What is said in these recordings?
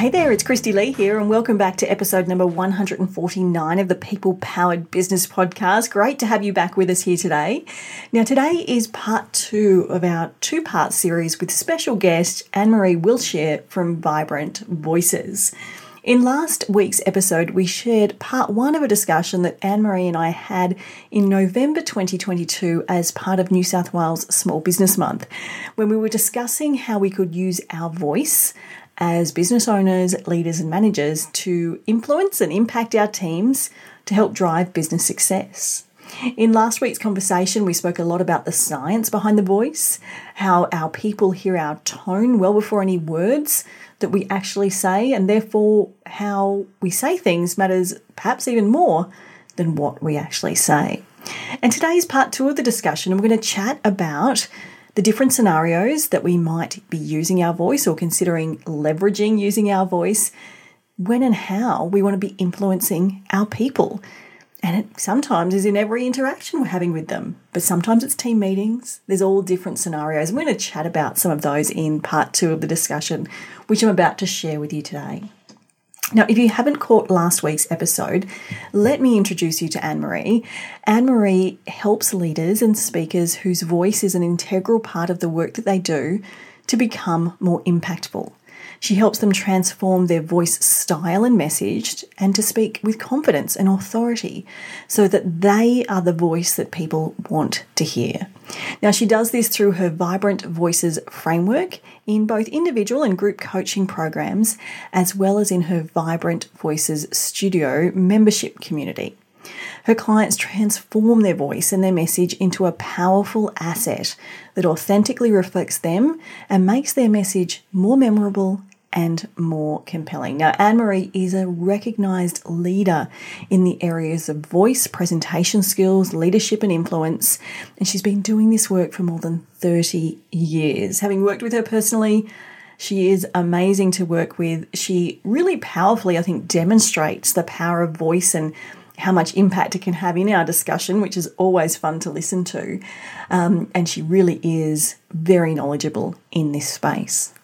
Hey there, it's Christy Lee here, and welcome back to episode number 149 of the People Powered Business Podcast. Great to have you back with us here today. Now, today is part two of our two part series with special guest Anne Maree Wilshire from Vibrant Voices. In last week's episode, we shared part one of a discussion that Anne Maree and I had in November 2022 as part of New South Wales Small Business Month, when we were discussing how we could use our voice as business owners, leaders, and managers to influence and impact our teams to help drive business success. In last week's conversation, we spoke a lot about the science behind the voice, how our people hear our tone well before any words that we actually say, and therefore how we say things matters perhaps even more than what we actually say. And today's part two of the discussion, we're going to chat about the different scenarios that we might be using our voice or considering leveraging using our voice, when and how we want to be influencing our people. And it sometimes is in every interaction we're having with them, but sometimes it's team meetings. There's all different scenarios. We're going to chat about some of those in part two of the discussion, which I'm about to share with you today. Now, if you haven't caught last week's episode, let me introduce you to Anne Maree. Anne Maree helps leaders and speakers whose voice is an integral part of the work that they do to become more impactful. She helps them transform their voice style and message and to speak with confidence and authority so that they are the voice that people want to hear. Now, she does this through her Vibrant Voices framework in both individual and group coaching programs, as well as in her Vibrant Voices Studio membership community. Her clients transform their voice and their message into a powerful asset that authentically reflects them and makes their message more memorable and more compelling. Now, Anne Maree is a recognized leader in the areas of voice, presentation skills, leadership, and influence, and she's been doing this work for more than 30 years. Having worked with her personally, she is amazing to work with. She really powerfully, I think, demonstrates the power of voice and how much impact it can have in our discussion, which is always fun to listen to. Um, and she really is very knowledgeable in this space.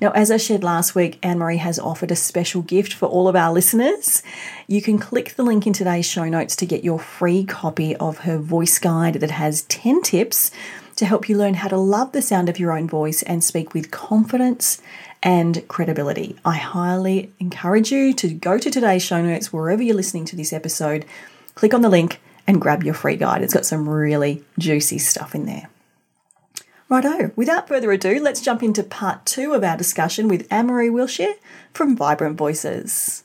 Now, as I shared last week, Anne Maree has offered a special gift for all of our listeners. You can click the link in today's show notes to get your free copy of her voice guide that has 10 tips to help you learn how to love the sound of your own voice and speak with confidence and credibility. I highly encourage you to go to today's show notes wherever you're listening to this episode, click on the link and grab your free guide. It's got some really juicy stuff in there. Righto, without further ado, let's jump into part two of our discussion with Anne Maree Wilshire from Vibrant Voices.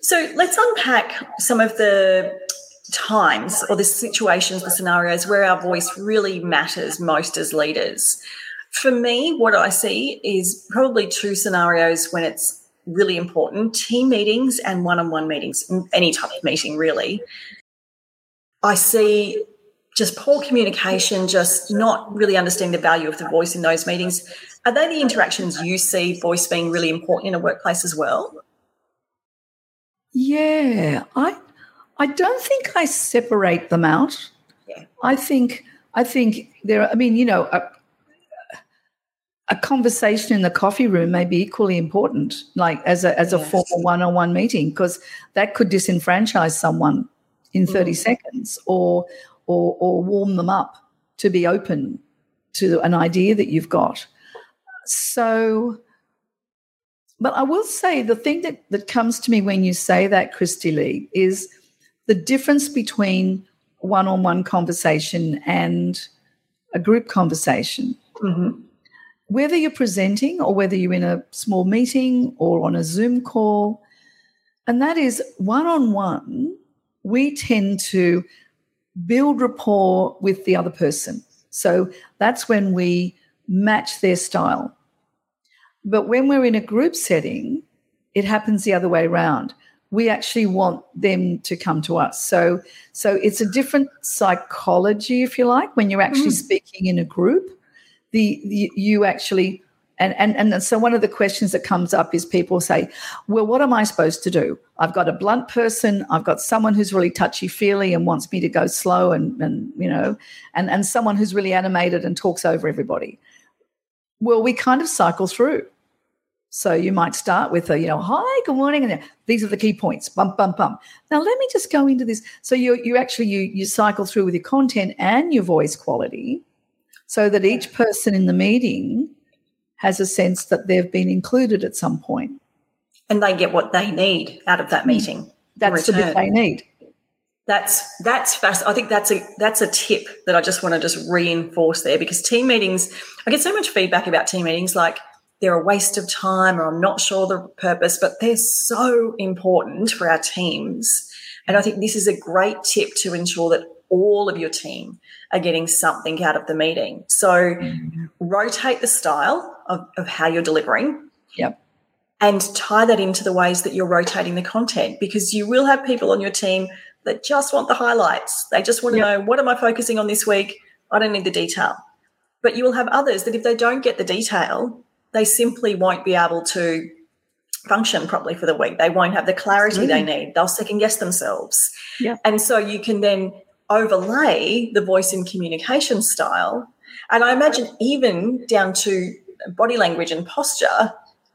So let's unpack some of the times or the situations, the scenarios where our voice really matters most as leaders. For me, what I see is probably two scenarios when it's really important team meetings and one on one meetings, any type of meeting, really. I see just poor communication, just not really understanding the value of the voice in those meetings. Are they the interactions you see voice being really important in a workplace as well? Yeah, I I don't think I separate them out. Yeah. I think I think there. I mean, you know, a, a conversation in the coffee room may be equally important, like as a as a yes. formal one on one meeting, because that could disenfranchise someone in 30 mm. seconds or or, or warm them up to be open to an idea that you've got. So, but I will say the thing that, that comes to me when you say that, Christy Lee, is the difference between one on one conversation and a group conversation. Mm-hmm. Whether you're presenting or whether you're in a small meeting or on a Zoom call, and that is one on one, we tend to build rapport with the other person. So that's when we match their style. But when we're in a group setting, it happens the other way around. We actually want them to come to us. So, so it's a different psychology, if you like, when you're actually mm. speaking in a group. The, the you actually and, and, and so one of the questions that comes up is people say, well, what am I supposed to do? I've got a blunt person. I've got someone who's really touchy feely and wants me to go slow and, and you know, and, and someone who's really animated and talks over everybody. Well, we kind of cycle through. So you might start with a, you know, hi, good morning, and these are the key points. Bump, bump, bump. Now let me just go into this. So you you actually you you cycle through with your content and your voice quality, so that each person in the meeting has a sense that they've been included at some point. And they get what they need out of that hmm. meeting. That's the bit they need. That's that's fast. I think that's a that's a tip that I just want to just reinforce there because team meetings. I get so much feedback about team meetings, like they're a waste of time, or I'm not sure the purpose, but they're so important for our teams. And I think this is a great tip to ensure that all of your team are getting something out of the meeting. So mm-hmm. rotate the style of, of how you're delivering. Yep. And tie that into the ways that you're rotating the content because you will have people on your team that just want the highlights. They just want to yep. know what am I focusing on this week? I don't need the detail. But you will have others that if they don't get the detail, they simply won't be able to function properly for the week. They won't have the clarity they need. They'll second guess themselves. Yeah. And so you can then overlay the voice and communication style. And I imagine even down to body language and posture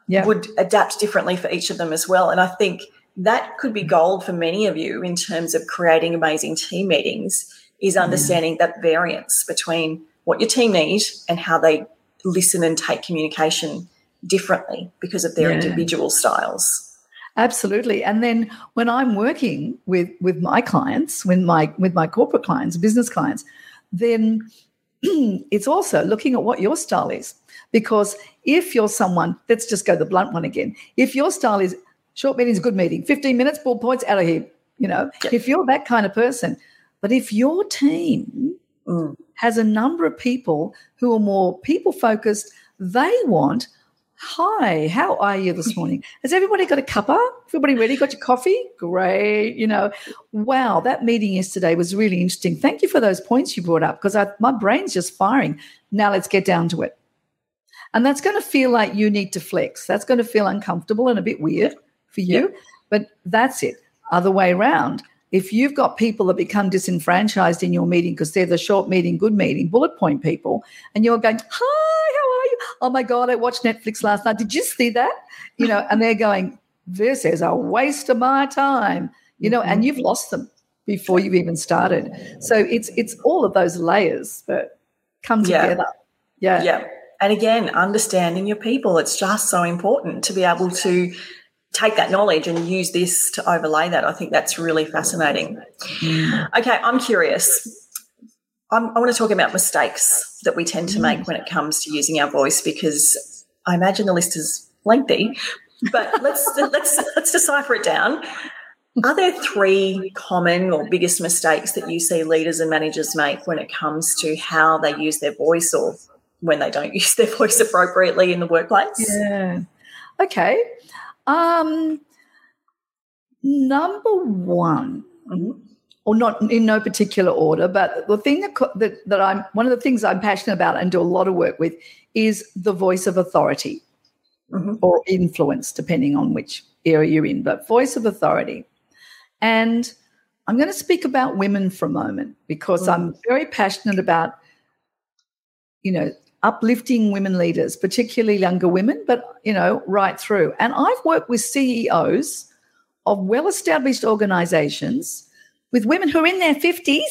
yeah. would adapt differently for each of them as well. And I think that could be gold for many of you in terms of creating amazing team meetings is mm. understanding that variance between what your team need and how they listen and take communication differently because of their yeah. individual styles. Absolutely. And then when I'm working with with my clients, when my with my corporate clients, business clients, then it's also looking at what your style is. Because if you're someone, let's just go the blunt one again. If your style is short meeting's good meeting, 15 minutes, ball points out of here, you know, if you're that kind of person, but if your team mm. has a number of people who are more people focused, they want Hi, how are you this morning? Has everybody got a cuppa? Everybody ready? Got your coffee? Great. You know, wow, that meeting yesterday was really interesting. Thank you for those points you brought up because my brain's just firing. Now let's get down to it. And that's going to feel like you need to flex. That's going to feel uncomfortable and a bit weird for you, but that's it. Other way around. If you've got people that become disenfranchised in your meeting because they're the short meeting, good meeting, bullet point people, and you're going, hi, oh my God, I watched Netflix last night. Did you see that? You know, and they're going, this is a waste of my time, you know, and you've lost them before you've even started. So it's it's all of those layers that come together. Yeah. Yeah. And again, understanding your people. It's just so important to be able to take that knowledge and use this to overlay that. I think that's really fascinating. Mm. Okay, I'm curious. I'm, i want to talk about mistakes that we tend to make mm. when it comes to using our voice because I imagine the list is lengthy. But let's let's let's decipher it down. Are there three common or biggest mistakes that you see leaders and managers make when it comes to how they use their voice or when they don't use their voice appropriately in the workplace? Yeah. Okay. Um, number one, mm-hmm or not in no particular order, but the thing that, that, that I'm one of the things I'm passionate about and do a lot of work with is the voice of authority mm-hmm. or influence, depending on which area you're in, but voice of authority. And I'm going to speak about women for a moment because mm-hmm. I'm very passionate about, you know, uplifting women leaders, particularly younger women, but you know, right through. And I've worked with CEOs of well-established organizations with women who are in their 50s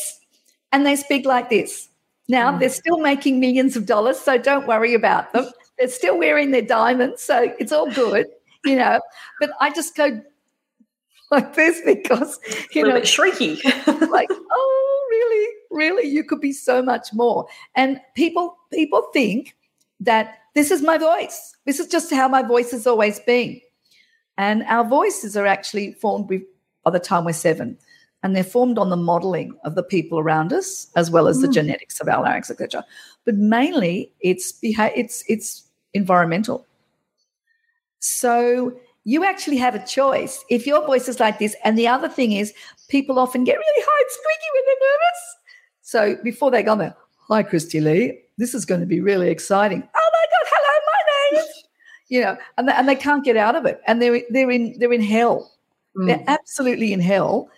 and they speak like this. Now, mm. they're still making millions of dollars, so don't worry about them. They're still wearing their diamonds, so it's all good, you know. But I just go like this because, you know, bit shrieky. like, oh, really, really, you could be so much more. And people, people think that this is my voice. This is just how my voice has always been. And our voices are actually formed by the time we're seven and they're formed on the modeling of the people around us as well as mm. the genetics of our larynx etc but mainly it's it's it's environmental So you actually have a choice. If your voice is like this, and the other thing is, people often get really high and squeaky when they're nervous. So before they go there, hi, Christy Lee, this is going to be really exciting. Oh my God, hello, my name is, you know, and they, and they can't get out of it. And they're, they're, in, they're in hell. Mm. They're absolutely in hell.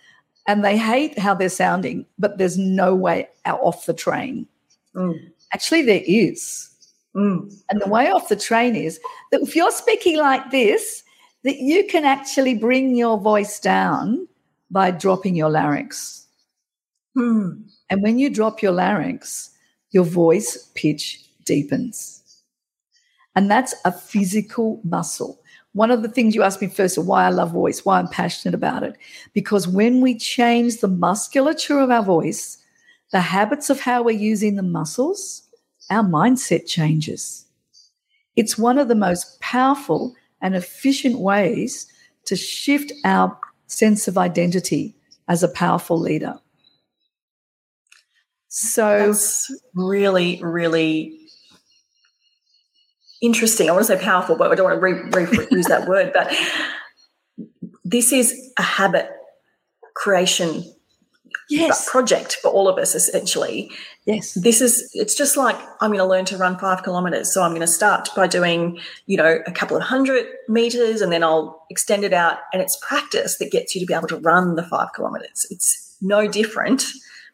And they hate how they're sounding, but there's no way out off the train. Mm. Actually, there is. Mm. And the way off the train is that if you're speaking like this, that you can actually bring your voice down by dropping your larynx. Mm. And when you drop your larynx, your voice pitch deepens. And that's a physical muscle. One of the things you asked me first, why I love voice, why I'm passionate about it, because when we change the musculature of our voice, the habits of how we're using the muscles, our mindset changes. It's one of the most powerful and efficient ways to shift our sense of identity as a powerful leader. So, That's really, really interesting. I want to say powerful, but I don't want to re- re- use that word. But this is a habit creation uh, yes. project for all of us essentially yes this is it's just like i'm going to learn to run five kilometers so i'm going to start by doing you know a couple of hundred meters and then i'll extend it out and it's practice that gets you to be able to run the five kilometers it's no different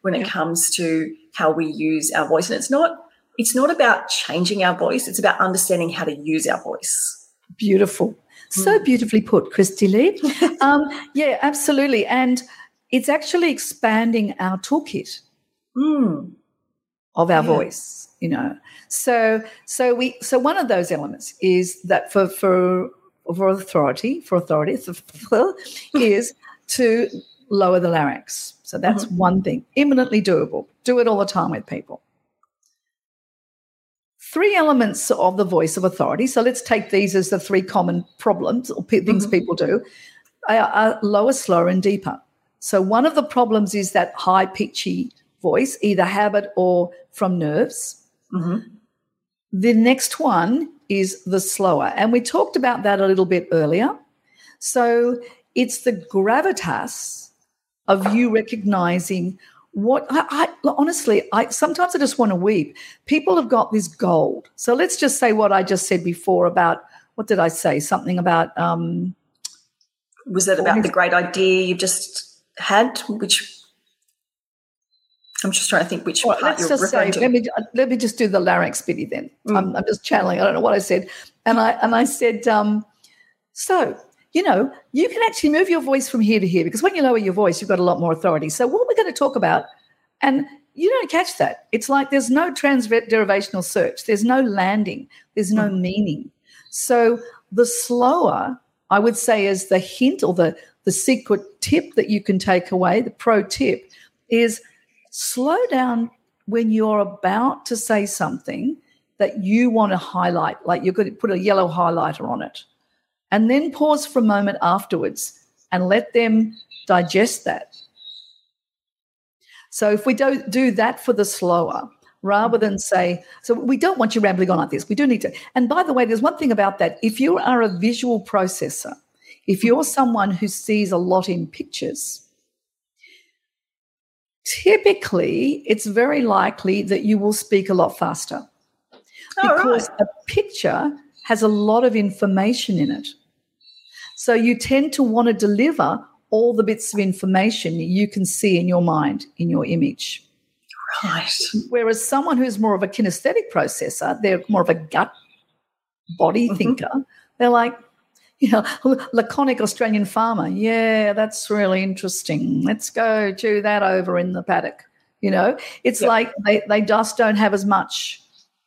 when it yeah. comes to how we use our voice and it's not it's not about changing our voice it's about understanding how to use our voice beautiful so hmm. beautifully put christy lee um, yeah absolutely and it's actually expanding our toolkit mm. of our yeah. voice you know so so we so one of those elements is that for for for authority for authority is to lower the larynx so that's mm-hmm. one thing eminently doable do it all the time with people three elements of the voice of authority so let's take these as the three common problems or things mm-hmm. people do are, are lower slower and deeper so one of the problems is that high pitchy voice, either habit or from nerves. Mm-hmm. The next one is the slower. And we talked about that a little bit earlier. So it's the gravitas of you recognizing what I, I, honestly i sometimes i just want to weep people have got this gold so let's just say what i just said before about what did i say something about um was that about the great idea you've just had, which I'm just trying to think which well, part let's just say, to. Let me let me just do the larynx bitty then. Mm. I'm, I'm, just channeling. I don't know what I said, and I and I said, um, so you know, you can actually move your voice from here to here because when you lower your voice, you've got a lot more authority. So what we're going to talk about, and you don't catch that. It's like there's no transderivational search. There's no landing. There's no mm. meaning. So the slower, I would say, is the hint or the the secret tip that you can take away, the pro tip, is slow down when you're about to say something that you want to highlight, like you're going to put a yellow highlighter on it. And then pause for a moment afterwards and let them digest that. So if we don't do that for the slower, rather than say, so we don't want you rambling on like this. We do need to. And by the way, there's one thing about that. If you are a visual processor, if you're someone who sees a lot in pictures, typically it's very likely that you will speak a lot faster because right. a picture has a lot of information in it. So you tend to want to deliver all the bits of information you can see in your mind, in your image. Right. Whereas someone who's more of a kinesthetic processor, they're more of a gut body mm-hmm. thinker, they're like, you know, laconic Australian farmer. Yeah, that's really interesting. Let's go chew that over in the paddock. You know, it's yep. like they, they just don't have as much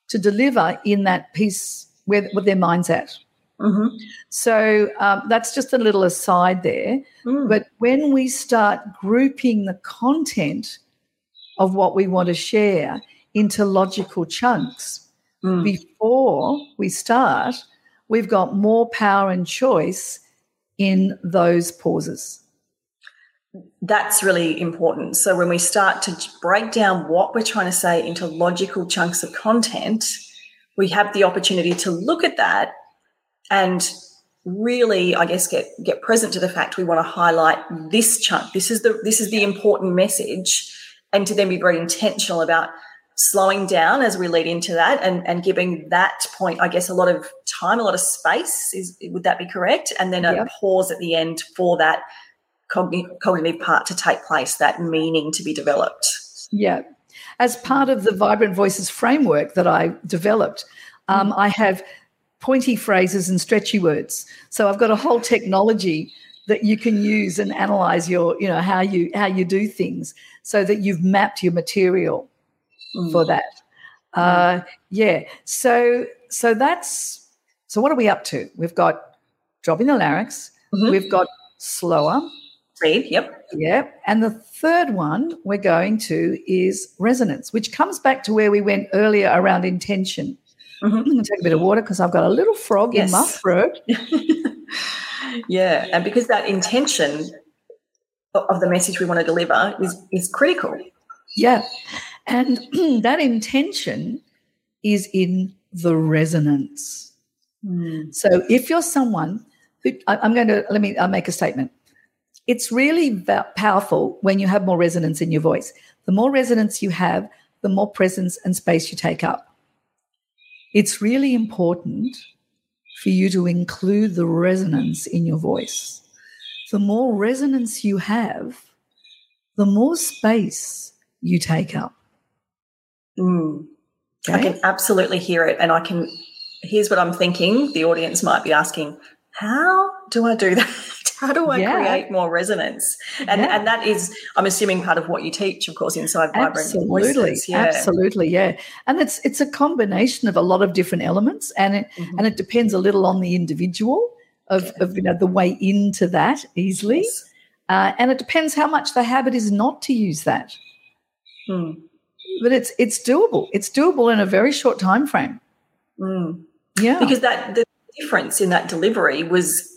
to deliver in that piece where, where their mind's at. Mm-hmm. So um, that's just a little aside there. Mm. But when we start grouping the content of what we want to share into logical chunks mm. before we start, we've got more power and choice in those pauses. That's really important. So when we start to break down what we're trying to say into logical chunks of content, we have the opportunity to look at that and really, I guess, get get present to the fact we want to highlight this chunk. This is the this is the important message, and to then be very intentional about slowing down as we lead into that and, and giving that point, I guess, a lot of time, a lot of space. Is would that be correct? And then a yep. pause at the end for that cognitive part to take place, that meaning to be developed. Yeah. As part of the Vibrant Voices framework that I developed, um, I have pointy phrases and stretchy words. So I've got a whole technology that you can use and analyze your, you know, how you how you do things, so that you've mapped your material mm. for that. Uh, yeah. So so that's so. What are we up to? We've got dropping the larynx. Mm-hmm. We've got slower. Read. Yep. Yep. And the third one we're going to is resonance, which comes back to where we went earlier around intention. Mm-hmm. I'm going to take a bit of water because I've got a little frog yes. in my throat. yeah, and because that intention of the message we want to deliver is is critical. Yeah, and that intention is in the resonance. Mm. So if you're someone who I'm going to let me I'll make a statement. It's really powerful when you have more resonance in your voice. The more resonance you have, the more presence and space you take up it's really important for you to include the resonance in your voice. The more resonance you have, the more space you take up. Mm. Okay? I can absolutely hear it. And I can, here's what I'm thinking the audience might be asking how do I do that? How do I yeah. create more resonance? And yeah. and that is, I'm assuming, part of what you teach, of course, inside Vibrant Absolutely. Voices. Yeah. Absolutely, yeah. And it's it's a combination of a lot of different elements, and it mm-hmm. and it depends a little on the individual of, of you know the way into that easily, yes. uh, and it depends how much the habit is not to use that. Hmm. But it's it's doable. It's doable in a very short time frame. Mm. Yeah, because that the difference in that delivery was,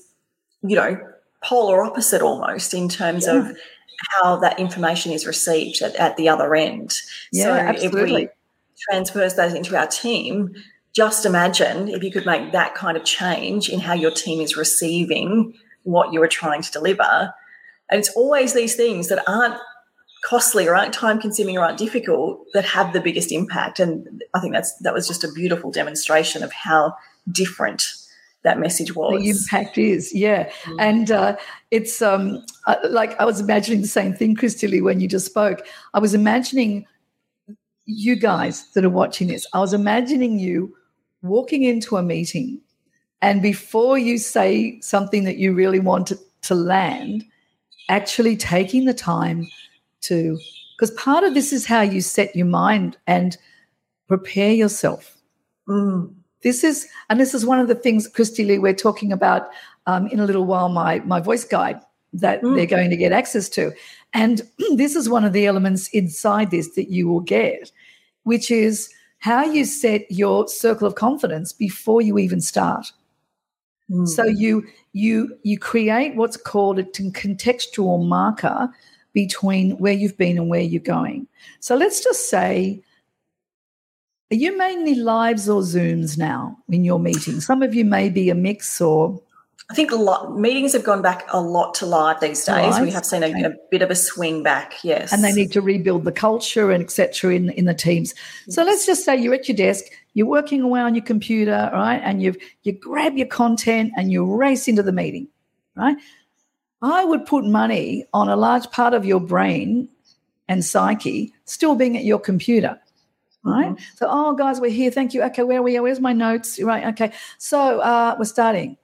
you know, polar opposite almost in terms yeah. of how that information is received at, at the other end. Yeah, so absolutely. if we transverse that into our team, just imagine if you could make that kind of change in how your team is receiving what you are trying to deliver. And it's always these things that aren't costly or aren't time consuming or aren't difficult that have the biggest impact. And I think that's that was just a beautiful demonstration of how different that message was. The impact is, yeah. Mm. And uh, it's um, uh, like I was imagining the same thing, Christy Lee, when you just spoke. I was imagining you guys that are watching this, I was imagining you walking into a meeting and before you say something that you really want to, to land, actually taking the time to, because part of this is how you set your mind and prepare yourself. Mm this is, and this is one of the things, Christy Lee, we're talking about um, in a little while, my, my voice guide that mm. they're going to get access to. And this is one of the elements inside this that you will get, which is how you set your circle of confidence before you even start. Mm. So you you you create what's called a contextual marker between where you've been and where you're going. So let's just say are you mainly lives or Zooms now in your meetings? Some of you may be a mix or. I think a lot, meetings have gone back a lot to live these days. We have seen a, a, bit of a swing back, yes. And they need to rebuild the culture and etc. in in the teams. Yes. So let's just say you're at your desk, you're working away on your computer, right? And you you grab your content and you race into the meeting, right? I would put money on a large part of your brain and psyche still being at your computer right? Mm-hmm. So, oh, guys, we're here. Thank you. Okay, where are we? Where's my notes? Right. Okay. So uh, we're starting.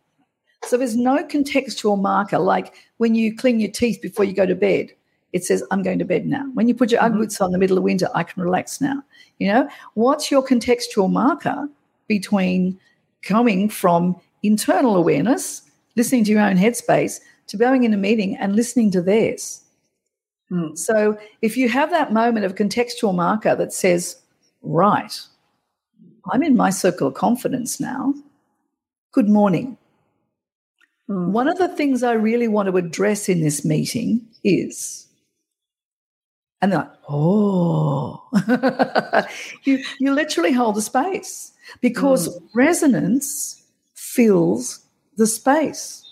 So there's no contextual marker like when you clean your teeth before you go to bed. It says, I'm going to bed now. When you put your mm-hmm. boots on in the middle of winter, I can relax now. You know, what's your contextual marker between coming from internal awareness, listening to your own headspace, to going in a meeting and listening to theirs? Mm. So if you have that moment of contextual marker that says, right, I'm in my circle of confidence now. Good morning. Mm. One of the things I really want to address in this meeting is, and they're like, oh, you, you literally hold the space because mm. resonance fills the space.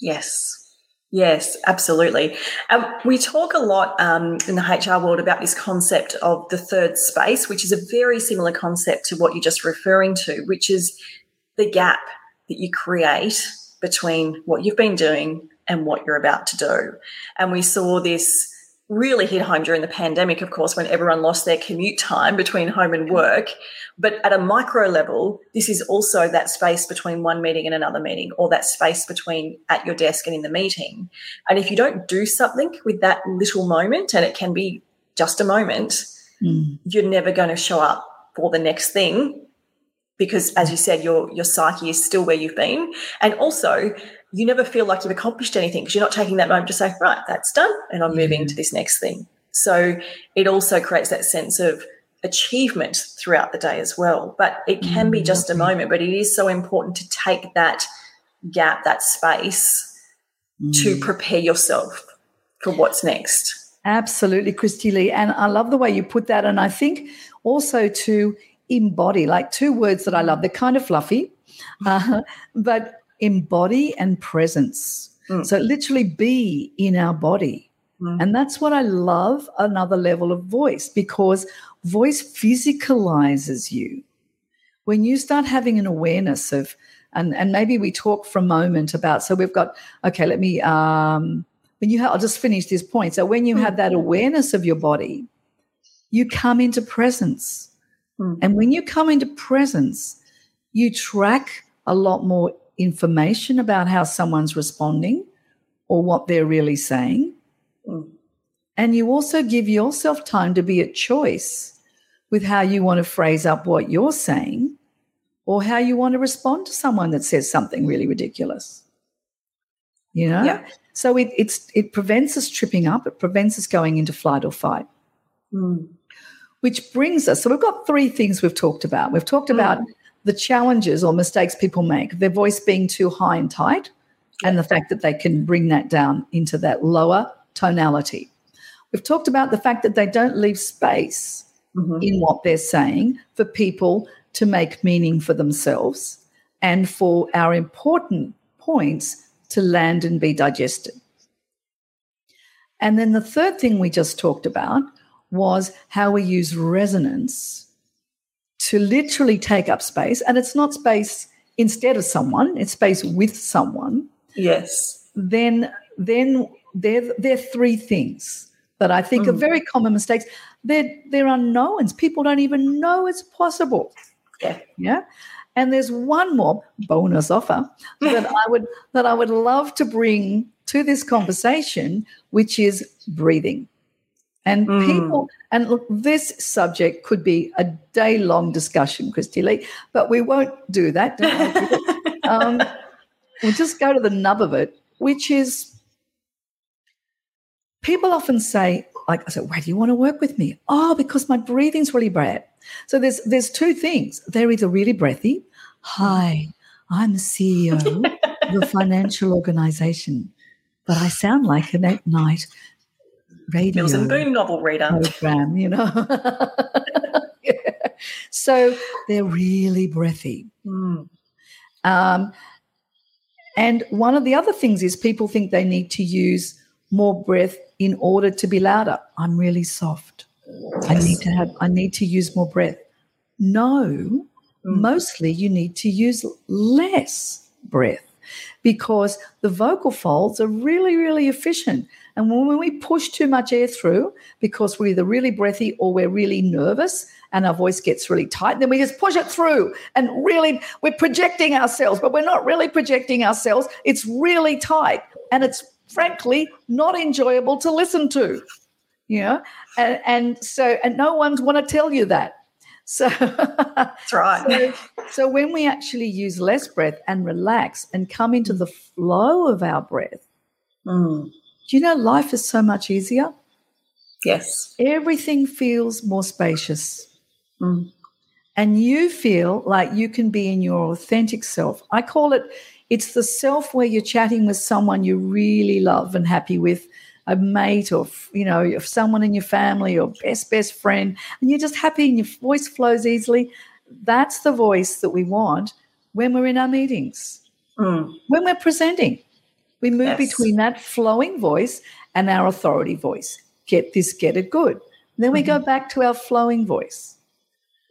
Yes. Yes, absolutely. Um, we talk a lot um, in the HR world about this concept of the third space, which is a very similar concept to what you're just referring to, which is the gap that you create between what you've been doing and what you're about to do. And we saw this really hit home during the pandemic, of course, when everyone lost their commute time between home and work. But at a micro level, this is also that space between one meeting and another meeting, or that space between at your desk and in the meeting. And if you don't do something with that little moment, and it can be just a moment, mm. you're never going to show up for the next thing because as you said your your psyche is still where you've been and also you never feel like you've accomplished anything because you're not taking that moment to say, right, that's done, and I'm moving to this next thing. So it also creates that sense of achievement throughout the day as well. But it can be just a mm-hmm. moment, but it is so important to take that gap, that space mm. to prepare yourself for what's next. Absolutely, Christy Lee. And I love the way you put that. And I think also to embody, like two words that I love, they're kind of fluffy, uh, but embody and presence. Mm. So literally be in our body. Mm. And that's what I love another level of voice because voice physicalizes you. When you start having an awareness of, and, and maybe we talk for a moment about, so we've got, okay, let me, um, when you have, I'll just finish this point. So when you mm. have that awareness of your body, you come into presence. Mm. And when you come into presence, you track a lot more information about how someone's responding or what they're really saying. Mm. And you also give yourself time to be at choice with how you want to phrase up what you're saying or how you want to respond to someone that says something really ridiculous. You know? Yeah. So it, it's, it prevents us tripping up, it prevents us going into flight or fight. Mm. Which brings us, so we've got three things we've talked about. We've talked mm. about the challenges or mistakes people make, their voice being too high and tight, and the fact that they can bring that down into that lower tonality. We've talked about the fact that they don't leave space mm-hmm. in what they're saying for people to make meaning for themselves and for our important points to land and be digested. And then the third thing we just talked about was how we use resonance to literally take up space. And it's not space instead of someone, it's space with someone. Yes. Then then there, there are three things that I think mm. are very common mistakes. They're, they're unknowns. People don't even know it's possible. Yeah. Yeah. And there's one more bonus offer that I would that I would love to bring to this conversation, which is breathing. And mm. people, and look, this subject could be a day long discussion, Christy Lee, but we won't do that. um, we'll just go to the nub of it, which is people often say, like, I said, why do you want to work with me? Oh, because my breathing's really bad. So there's there's two things. They're either really breathy. Hi, I'm the CEO of a financial organization, but I sound like an at night radio Mills and Boon novel reader program, you know. yeah. So they're really breathy. Mm. Um, and one of the other things is people think they need to use more breath in order to be louder. I'm really soft. Yes. I need to have. I need to use more breath. No, mm. mostly you need to use less breath because the vocal folds are really, really efficient. And when we push too much air through because we're either really breathy or we're really nervous and our voice gets really tight, then we just push it through and really we're projecting ourselves, but we're not really projecting ourselves. It's really tight and it's frankly not enjoyable to listen to. You know, and, and so and no one's want to tell you that. So that's right. So, so, when we actually use less breath and relax and come into the flow of our breath, mm. Do you know life is so much easier? Yes. Everything feels more spacious. Mm. And you feel like you can be in your authentic self. I call it, it's the self where you're chatting with someone you really love and happy with a mate or you know someone in your family or best best friend and you're just happy and your voice flows easily that's the voice that we want when we're in our meetings mm. when we're presenting. We move yes. between that flowing voice and our authority voice. Get this, get it good. Then we mm-hmm. go back to our flowing voice.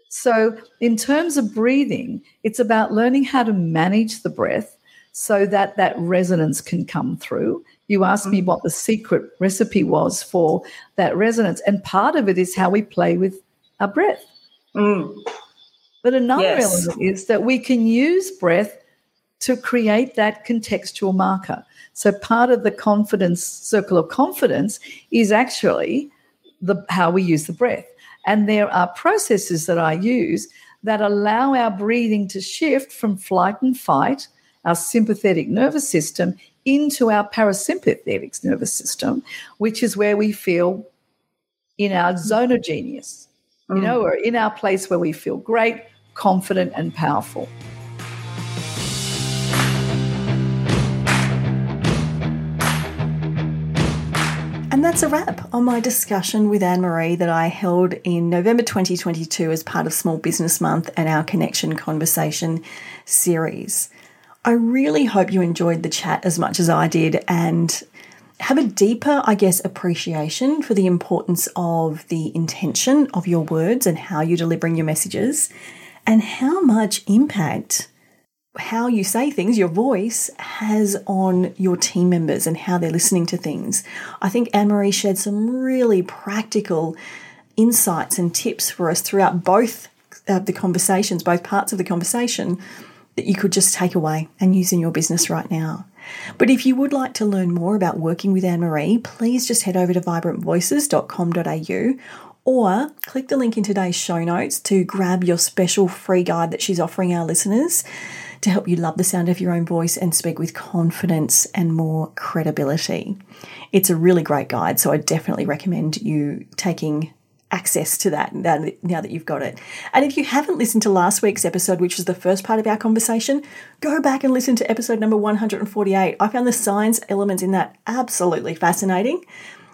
So, in terms of breathing, it's about learning how to manage the breath so that that resonance can come through. You asked mm-hmm. me what the secret recipe was for that resonance, and part of it is how we play with our breath. Mm. But another yes. element is that we can use breath to create that contextual marker. So part of the confidence circle of confidence is actually the how we use the breath. And there are processes that I use that allow our breathing to shift from flight and fight, our sympathetic nervous system, into our parasympathetic nervous system, which is where we feel in our zone of genius, you mm. know, or in our place where we feel great, confident, and powerful. And that's a wrap on my discussion with Anne Maree that I held in November 2022 as part of Small Business Month and our Connection Conversation series. I really hope you enjoyed the chat as much as I did and have a deeper, I guess, appreciation for the importance of the intention of your words and how you're delivering your messages and how much impact how you say things, your voice, has on your team members and how they're listening to things. I think Anne Maree shared some really practical insights and tips for us throughout both uh, the conversations, both parts of the conversation, that you could just take away and use in your business right now. But if you would like to learn more about working with Anne Maree, please just head over to vibrantvoices.com.au or click the link in today's show notes to grab your special free guide that she's offering our listeners to help you love the sound of your own voice and speak with confidence and more credibility. It's a really great guide, so I definitely recommend you taking access to that now that you've got it. And if you haven't listened to last week's episode, which was the first part of our conversation, go back and listen to episode number 148. I found the science elements in that absolutely fascinating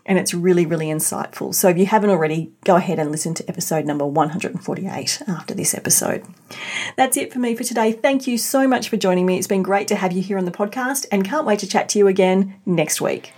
and it's really, really insightful. So if you haven't already, go ahead and listen to episode number 148 after this episode. That's it for me for today. Thank you so much for joining me. It's been great to have you here on the podcast and can't wait to chat to you again next week.